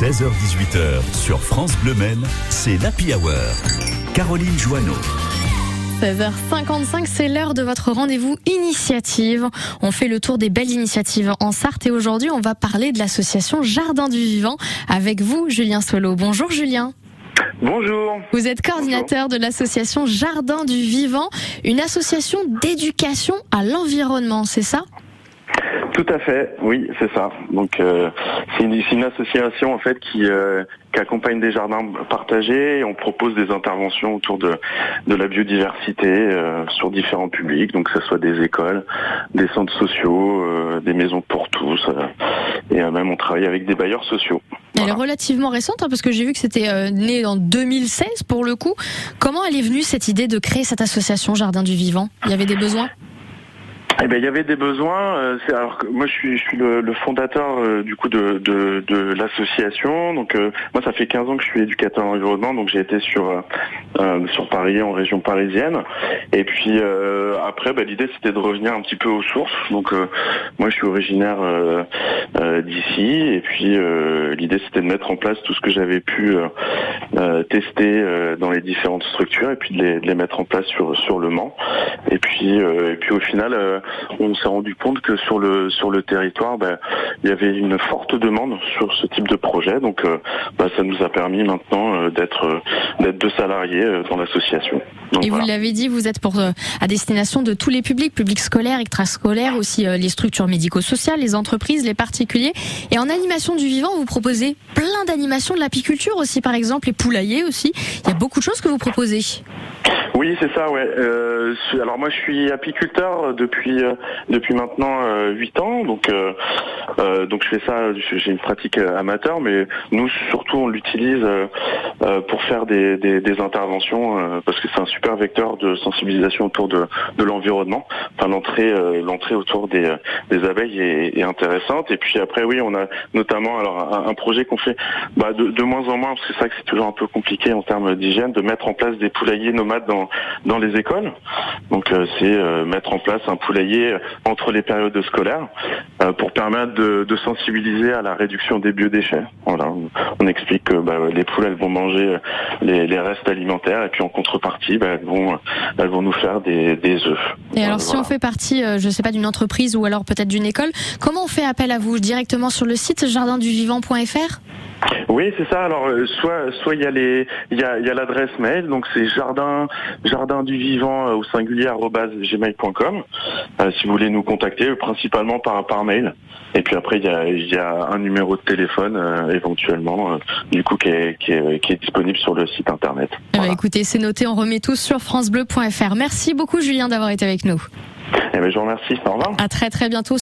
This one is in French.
16h18h sur France Bleu Men, c'est l'Happy Hour. Caroline Joanneau. 16h55, c'est l'heure de votre rendez-vous initiative. On fait le tour des belles initiatives en Sarthe et aujourd'hui on va parler de l'association Jardin du Vivant avec vous Julien Solo. Bonjour Julien. Bonjour. Vous êtes coordinateur de l'association Jardin du Vivant, une association d'éducation à l'environnement, c'est ça? Tout à fait, oui, c'est ça. Donc euh, c'est une, association en fait qui, euh, qui accompagne des jardins partagés et on propose des interventions autour de, de la biodiversité euh, sur différents publics, donc que ce soit des écoles, des centres sociaux, des maisons pour tous, et même on travaille avec des bailleurs sociaux. Elle est relativement récente hein, parce que j'ai vu que c'était né en 2016 pour le coup. Comment elle est venue cette idée de créer cette association Jardin du Vivant? Il y avait des besoins? Eh ben, il y avait des besoins. Euh, alors moi, je suis, je suis le, le fondateur euh, du coup de, de, de l'association. Donc, euh, moi, ça fait 15 ans que je suis éducateur en environnement. Donc, j'ai été sur sur Paris, en région parisienne. Et puis après, bah, l'idée c'était de revenir un petit peu aux sources. Donc, moi, je suis originaire d'ici. Et puis, l'idée c'était de mettre en place tout ce que j'avais pu tester dans les différentes structures, et puis de les, mettre en place sur sur le Mans. Et puis, et puis au final on s'est rendu compte que sur le sur le territoire, ben, il y avait une forte demande sur ce type de projet. Donc, euh, ben, ça nous a permis maintenant euh, d'être euh, d'être deux salariés dans l'association. Et vous l'avez dit, vous êtes pour à destination de tous les publics, publics scolaires, extrascolaires, aussi les structures médico-sociales, les entreprises, les particuliers. Et en animation du vivant, vous proposez plein d'animations de l'apiculture aussi, par exemple, les poulaillers aussi. Il y a beaucoup de choses que vous proposez. Oui, c'est ça, ouais. Euh, alors moi, je suis apiculteur depuis euh, depuis maintenant euh, 8 ans, donc euh, euh, donc je fais ça. J'ai une pratique amateur, mais nous surtout on l'utilise pour faire des, des, interventions parce que c'est un super vecteur de sensibilisation autour de, de l'environnement. Enfin, l'entrée l'entrée autour des, des abeilles est, est, intéressante. Et puis après, oui, on a notamment alors un, projet qu'on fait bah, de, de moins en moins parce que c'est ça que c'est toujours un peu compliqué en termes d'hygiène de mettre en place des poulaillers nomades dans dans, les écoles. Donc euh, c'est euh, mettre en place un poulailler entre les périodes scolaires euh, pour permettre de, sensibiliser à la réduction des biodéchets. Voilà, on explique que bah, les poules elles vont manger les, restes alimentaires et puis en contrepartie bah, elles vont elles vont nous faire des, des œufs. Et alors si on fait partie, je sais pas d'une entreprise ou alors peut-être d'une école, comment on fait appel à vous directement sur le site jardinduvivant.fr oui, c'est ça. Alors, euh, soit, soit il y a les, il y a, y a l'adresse mail, donc c'est jardin, jardin du vivant euh, au singulier gmail.com. Euh, si vous voulez nous contacter, principalement par par mail. Et puis après, il y a, y a un numéro de téléphone éventuellement, du coup, qui est, qui est, qui, est, disponible sur le site internet. Eh ben, écoutez, c'est noté. On remet tout sur francebleu.fr. Merci beaucoup, Julien, d'avoir été avec nous. Eh ben, je vous remercie. Au revoir. À très très bientôt.